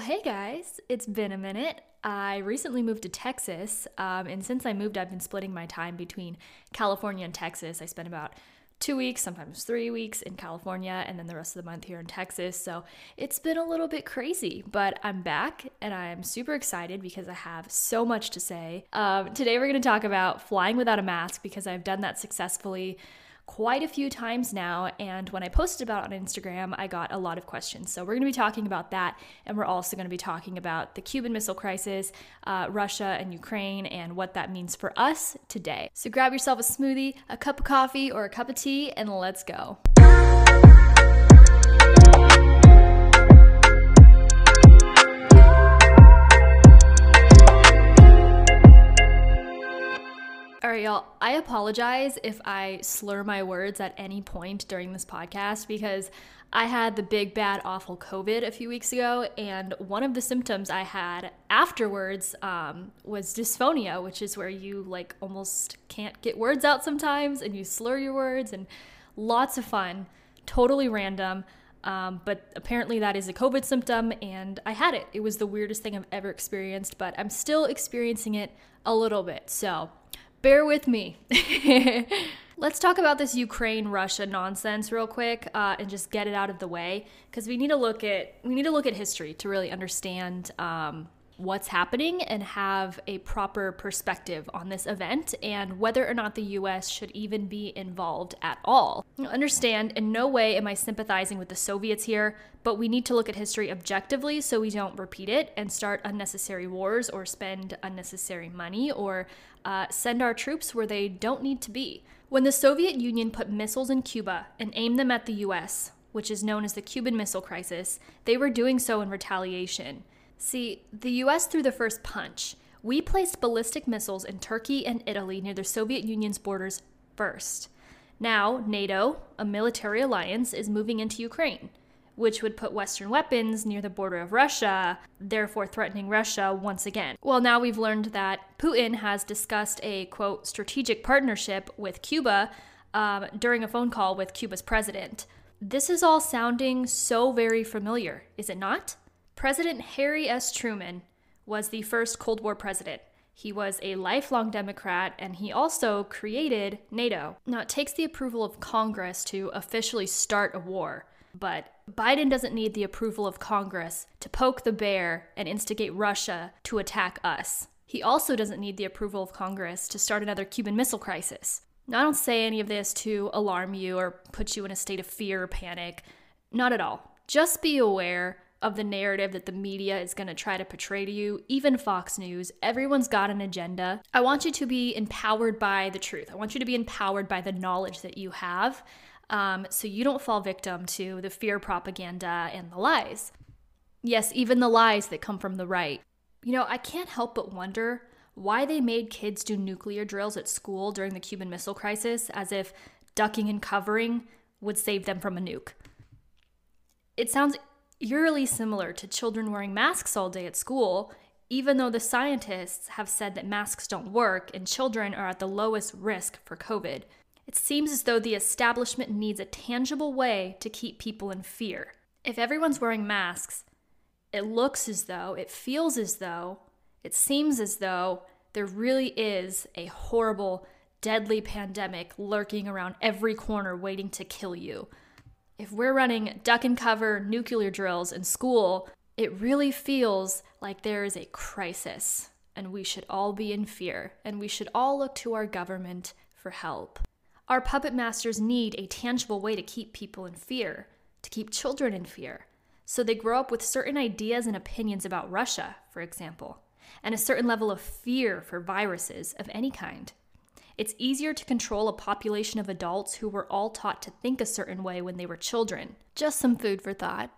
hey guys, it's been a minute. I recently moved to Texas, um, and since I moved, I've been splitting my time between California and Texas. I spend about two weeks, sometimes three weeks in California, and then the rest of the month here in Texas. So it's been a little bit crazy, but I'm back and I'm super excited because I have so much to say. Um, today, we're going to talk about flying without a mask because I've done that successfully quite a few times now. And when I posted about it on Instagram, I got a lot of questions. So we're going to be talking about that. And we're also going to be talking about the Cuban Missile Crisis, uh, Russia and Ukraine, and what that means for us today. So grab yourself a smoothie, a cup of coffee, or a cup of tea, and let's go. All right, y'all. I apologize if I slur my words at any point during this podcast because I had the big, bad, awful COVID a few weeks ago, and one of the symptoms I had afterwards um, was dysphonia, which is where you like almost can't get words out sometimes and you slur your words, and lots of fun, totally random. Um, but apparently, that is a COVID symptom, and I had it. It was the weirdest thing I've ever experienced, but I'm still experiencing it a little bit. So, bear with me. Let's talk about this Ukraine Russia nonsense real quick uh, and just get it out of the way because we need to look at we need to look at history to really understand um, what's happening and have a proper perspective on this event and whether or not the US should even be involved at all. Understand, in no way am I sympathizing with the Soviets here, but we need to look at history objectively so we don't repeat it and start unnecessary wars or spend unnecessary money or uh, send our troops where they don't need to be. When the Soviet Union put missiles in Cuba and aimed them at the US, which is known as the Cuban Missile Crisis, they were doing so in retaliation. See, the US threw the first punch. We placed ballistic missiles in Turkey and Italy near the Soviet Union's borders first. Now, NATO, a military alliance, is moving into Ukraine, which would put Western weapons near the border of Russia, therefore threatening Russia once again. Well, now we've learned that Putin has discussed a quote strategic partnership with Cuba um, during a phone call with Cuba's president. This is all sounding so very familiar, is it not? President Harry S. Truman was the first Cold War president. He was a lifelong Democrat and he also created NATO. Now, it takes the approval of Congress to officially start a war, but Biden doesn't need the approval of Congress to poke the bear and instigate Russia to attack us. He also doesn't need the approval of Congress to start another Cuban Missile Crisis. Now, I don't say any of this to alarm you or put you in a state of fear or panic. Not at all. Just be aware of the narrative that the media is going to try to portray to you, even Fox News. Everyone's got an agenda. I want you to be empowered by the truth. I want you to be empowered by the knowledge that you have um, so you don't fall victim to the fear propaganda and the lies. Yes, even the lies that come from the right. You know, I can't help but wonder why they made kids do nuclear drills at school during the Cuban Missile Crisis as if ducking and covering would save them from a nuke. It sounds eerily similar to children wearing masks all day at school, even though the scientists have said that masks don't work and children are at the lowest risk for COVID. It seems as though the establishment needs a tangible way to keep people in fear. If everyone's wearing masks, it looks as though, it feels as though, it seems as though there really is a horrible, deadly pandemic lurking around every corner waiting to kill you if we're running duck and cover nuclear drills in school, it really feels like there is a crisis and we should all be in fear and we should all look to our government for help. Our puppet masters need a tangible way to keep people in fear, to keep children in fear, so they grow up with certain ideas and opinions about Russia, for example, and a certain level of fear for viruses of any kind. It's easier to control a population of adults who were all taught to think a certain way when they were children. Just some food for thought.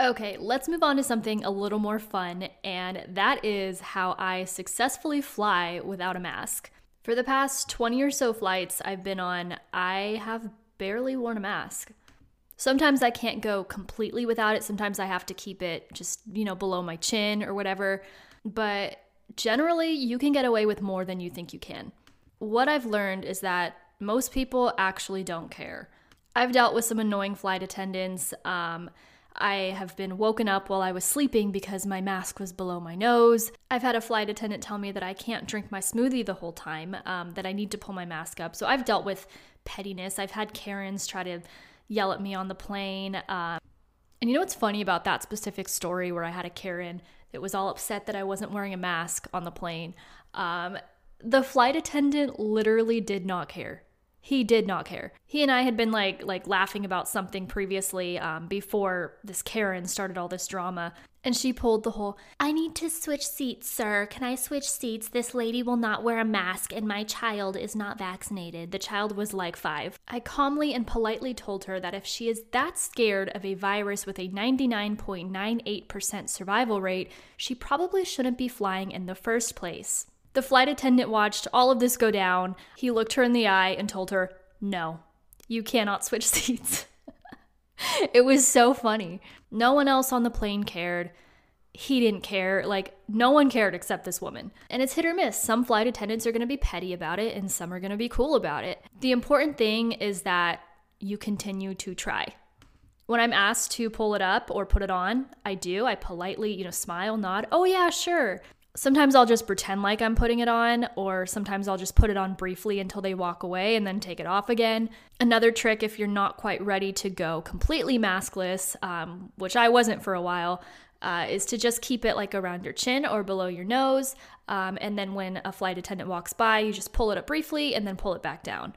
Okay, let's move on to something a little more fun, and that is how I successfully fly without a mask. For the past 20 or so flights I've been on, I have barely worn a mask. Sometimes I can't go completely without it. Sometimes I have to keep it just, you know, below my chin or whatever. But generally, you can get away with more than you think you can what I've learned is that most people actually don't care. I've dealt with some annoying flight attendants. Um, I have been woken up while I was sleeping because my mask was below my nose. I've had a flight attendant tell me that I can't drink my smoothie the whole time, um, that I need to pull my mask up. So I've dealt with pettiness. I've had Karens try to yell at me on the plane. Um, and you know what's funny about that specific story where I had a Karen that was all upset that I wasn't wearing a mask on the plane? Um, the flight attendant literally did not care. He did not care. He and I had been like like laughing about something previously um, before this Karen started all this drama, and she pulled the whole I need to switch seats, sir. Can I switch seats? This lady will not wear a mask, and my child is not vaccinated. The child was like five. I calmly and politely told her that if she is that scared of a virus with a 99.98% survival rate, she probably shouldn't be flying in the first place. The flight attendant watched all of this go down. He looked her in the eye and told her, No, you cannot switch seats. it was so funny. No one else on the plane cared. He didn't care. Like, no one cared except this woman. And it's hit or miss. Some flight attendants are going to be petty about it, and some are going to be cool about it. The important thing is that you continue to try. When I'm asked to pull it up or put it on, I do. I politely, you know, smile, nod. Oh, yeah, sure sometimes I'll just pretend like I'm putting it on, or sometimes I'll just put it on briefly until they walk away and then take it off again. Another trick, if you're not quite ready to go completely maskless, um, which I wasn't for a while, uh, is to just keep it like around your chin or below your nose. Um, and then when a flight attendant walks by, you just pull it up briefly and then pull it back down.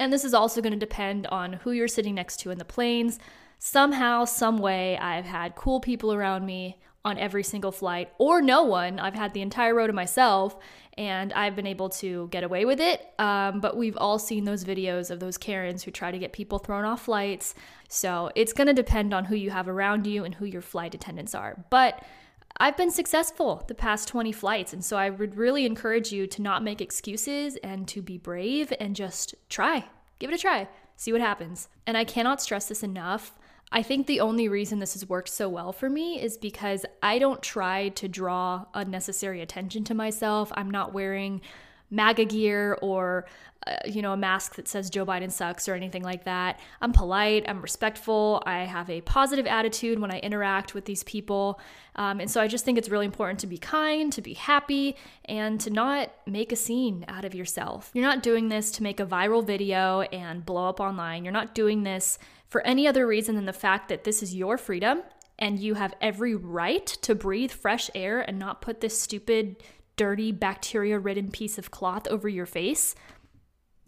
And this is also going to depend on who you're sitting next to in the planes. Somehow, some way, I've had cool people around me on every single flight or no one. I've had the entire row to myself and I've been able to get away with it. Um, but we've all seen those videos of those Karens who try to get people thrown off flights. So it's going to depend on who you have around you and who your flight attendants are. But I've been successful the past 20 flights. And so I would really encourage you to not make excuses and to be brave and just try. Give it a try. See what happens. And I cannot stress this enough. I think the only reason this has worked so well for me is because I don't try to draw unnecessary attention to myself. I'm not wearing MAGA gear or, uh, you know, a mask that says Joe Biden sucks or anything like that. I'm polite, I'm respectful, I have a positive attitude when I interact with these people. Um, and so I just think it's really important to be kind, to be happy, and to not make a scene out of yourself. You're not doing this to make a viral video and blow up online. You're not doing this for any other reason than the fact that this is your freedom and you have every right to breathe fresh air and not put this stupid, dirty, bacteria ridden piece of cloth over your face.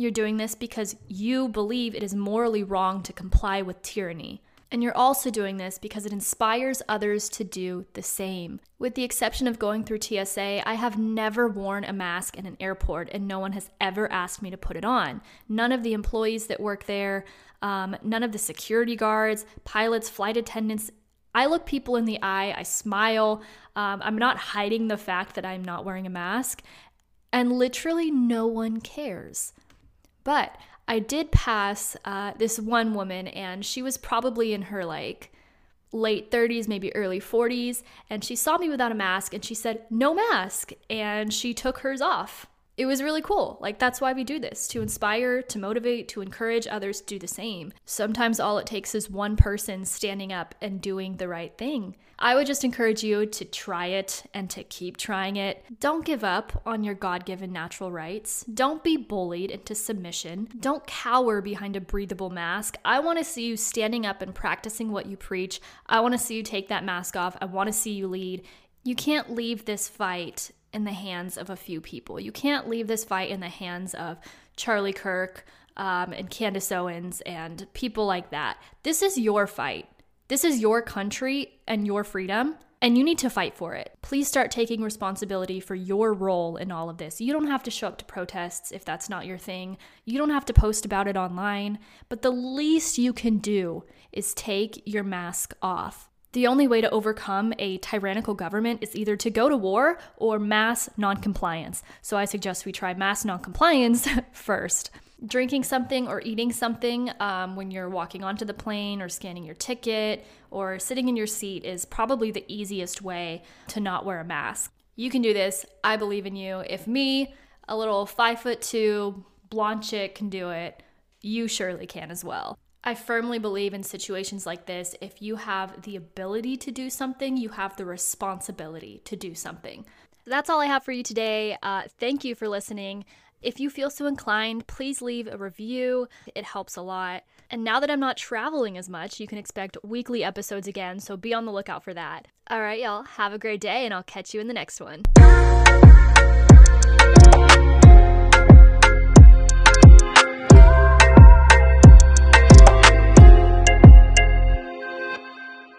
You're doing this because you believe it is morally wrong to comply with tyranny. And you're also doing this because it inspires others to do the same. With the exception of going through TSA, I have never worn a mask in an airport and no one has ever asked me to put it on. None of the employees that work there, um, none of the security guards, pilots, flight attendants. I look people in the eye, I smile. Um, I'm not hiding the fact that I'm not wearing a mask, and literally no one cares. But I did pass uh, this one woman, and she was probably in her like late 30s, maybe early 40s, and she saw me without a mask and she said, No mask. And she took hers off it was really cool. Like, that's why we do this to inspire, to motivate, to encourage others to do the same. Sometimes all it takes is one person standing up and doing the right thing. I would just encourage you to try it and to keep trying it. Don't give up on your God given natural rights. Don't be bullied into submission. Don't cower behind a breathable mask. I want to see you standing up and practicing what you preach. I want to see you take that mask off. I want to see you lead. You can't leave this fight in the hands of a few people. You can't leave this fight in the hands of Charlie Kirk um, and Candace Owens and people like that. This is your fight. This is your country and your freedom, and you need to fight for it. Please start taking responsibility for your role in all of this. You don't have to show up to protests if that's not your thing. You don't have to post about it online, but the least you can do is take your mask off. The only way to overcome a tyrannical government is either to go to war or mass noncompliance. So I suggest we try mass noncompliance first. Drinking something or eating something um, when you're walking onto the plane or scanning your ticket or sitting in your seat is probably the easiest way to not wear a mask. You can do this. I believe in you. If me, a little five foot two blonde chick, can do it, you surely can as well. I firmly believe in situations like this, if you have the ability to do something, you have the responsibility to do something. That's all I have for you today. Uh, thank you for listening. If you feel so inclined, please leave a review. It helps a lot. And now that I'm not traveling as much, you can expect weekly episodes again, so be on the lookout for that. All right, y'all, have a great day, and I'll catch you in the next one.